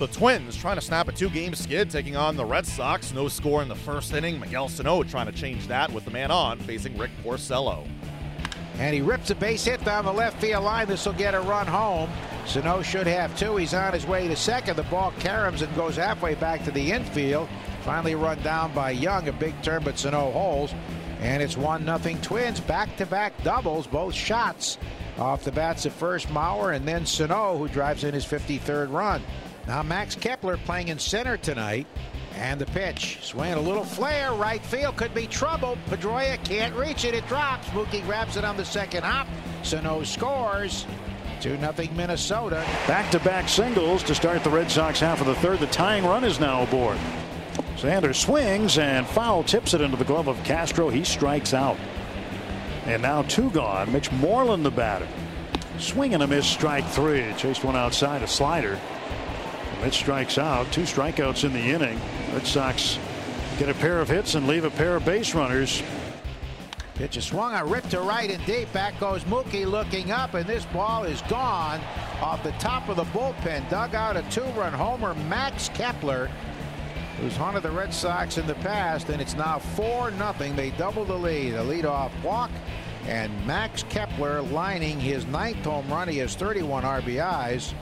The Twins trying to snap a two game skid, taking on the Red Sox. No score in the first inning. Miguel Sano trying to change that with the man on, facing Rick Porcello. And he rips a base hit down the left field line. This will get a run home. Sano should have two. He's on his way to second. The ball caroms and goes halfway back to the infield. Finally run down by Young. A big turn, but Sano holds. And it's 1 nothing Twins. Back to back doubles, both shots. Off the bats of first Mauer and then Sano, who drives in his 53rd run. Now Max Kepler playing in center tonight. And the pitch. Swinging a little flare. Right field could be trouble. Pedroia can't reach it. It drops. Mookie grabs it on the second hop. Sano scores. 2 0 Minnesota. Back to back singles to start the Red Sox half of the third. The tying run is now aboard. Sanders swings and foul tips it into the glove of Castro. He strikes out. And now two gone. Mitch Moreland the batter. Swing and a miss strike three. Chased one outside a slider. Mitch strikes out. Two strikeouts in the inning. Red Sox get a pair of hits and leave a pair of base runners. Pitch is swung on, ripped to right and deep. Back goes Mookie looking up, and this ball is gone off the top of the bullpen. Dug out a two-run homer. Max Kepler, who's haunted the Red Sox in the past, and it's now 4 0 They double the lead. A leadoff walk, and Max Kepler lining his ninth home run. He has 31 RBIs.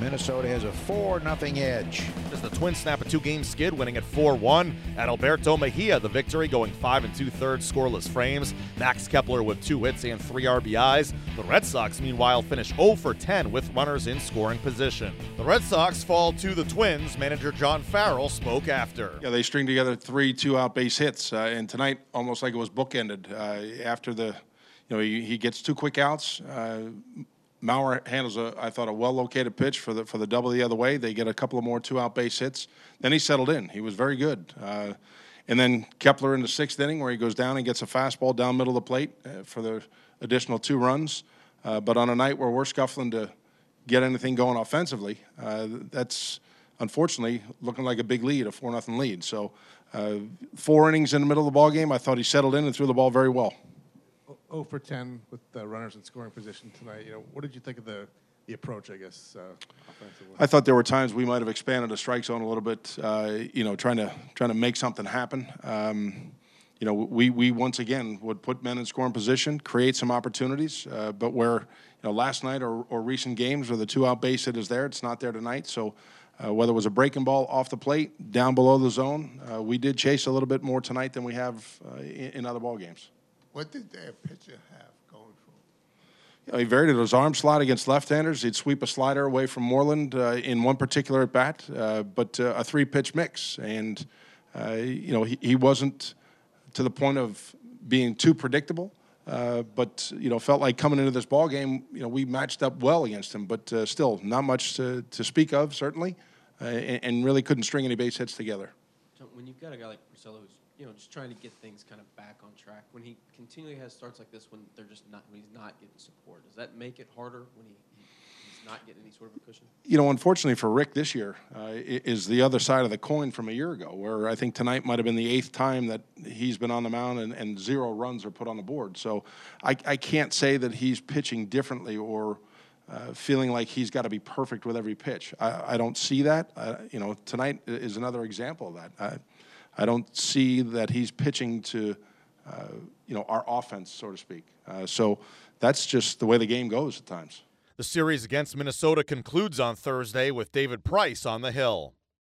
Minnesota has a 4 0 edge. As the Twins snap a two game skid, winning at 4 1. Adalberto Mejia, the victory going 5 and 2 thirds scoreless frames. Max Kepler with two hits and three RBIs. The Red Sox, meanwhile, finish 0 for 10 with runners in scoring position. The Red Sox fall to the Twins. Manager John Farrell spoke after. Yeah, they string together three two out base hits, uh, and tonight almost like it was bookended. Uh, after the, you know, he, he gets two quick outs. Uh, Mauer handles a, I thought, a well-located pitch for the for the double the other way. They get a couple of more two-out base hits. Then he settled in. He was very good. Uh, and then Kepler in the sixth inning, where he goes down and gets a fastball down middle of the plate uh, for the additional two runs. Uh, but on a night where we're scuffling to get anything going offensively, uh, that's unfortunately looking like a big lead, a four nothing lead. So uh, four innings in the middle of the ball game, I thought he settled in and threw the ball very well. 0 for 10 with the runners in scoring position tonight. You know, what did you think of the the approach? I guess uh. I thought there were times we might have expanded the strike zone a little bit. Uh, you know, trying to trying to make something happen. Um, you know, we we once again would put men in scoring position, create some opportunities, uh, but where you know last night or, or recent games where the two out base hit is there, it's not there tonight. So. Uh, whether it was a breaking ball off the plate, down below the zone, uh, we did chase a little bit more tonight than we have uh, in, in other ball games. What did their pitcher have going for him? You know, he varied his arm slot against left-handers. He'd sweep a slider away from Moreland uh, in one particular at bat, uh, but uh, a three-pitch mix, and uh, you know he, he wasn't to the point of being too predictable. Uh, but you know, felt like coming into this ball game, you know, we matched up well against him, but uh, still not much to, to speak of, certainly, and, and really couldn't string any base hits together. When you've got a guy like Porcello who's you know, just trying to get things kind of back on track. When he continually has starts like this, when they're just not, when he's not getting support, does that make it harder when he, he's not getting any sort of a cushion? You know, unfortunately for Rick this year, uh, is the other side of the coin from a year ago, where I think tonight might have been the eighth time that he's been on the mound and, and zero runs are put on the board. So I, I can't say that he's pitching differently or. Uh, feeling like he's got to be perfect with every pitch. I, I don't see that. Uh, you know, tonight is another example of that. I, don't see that he's pitching to, uh, you know, our offense, so to speak. Uh, so that's just the way the game goes at times. The series against Minnesota concludes on Thursday with David Price on the hill.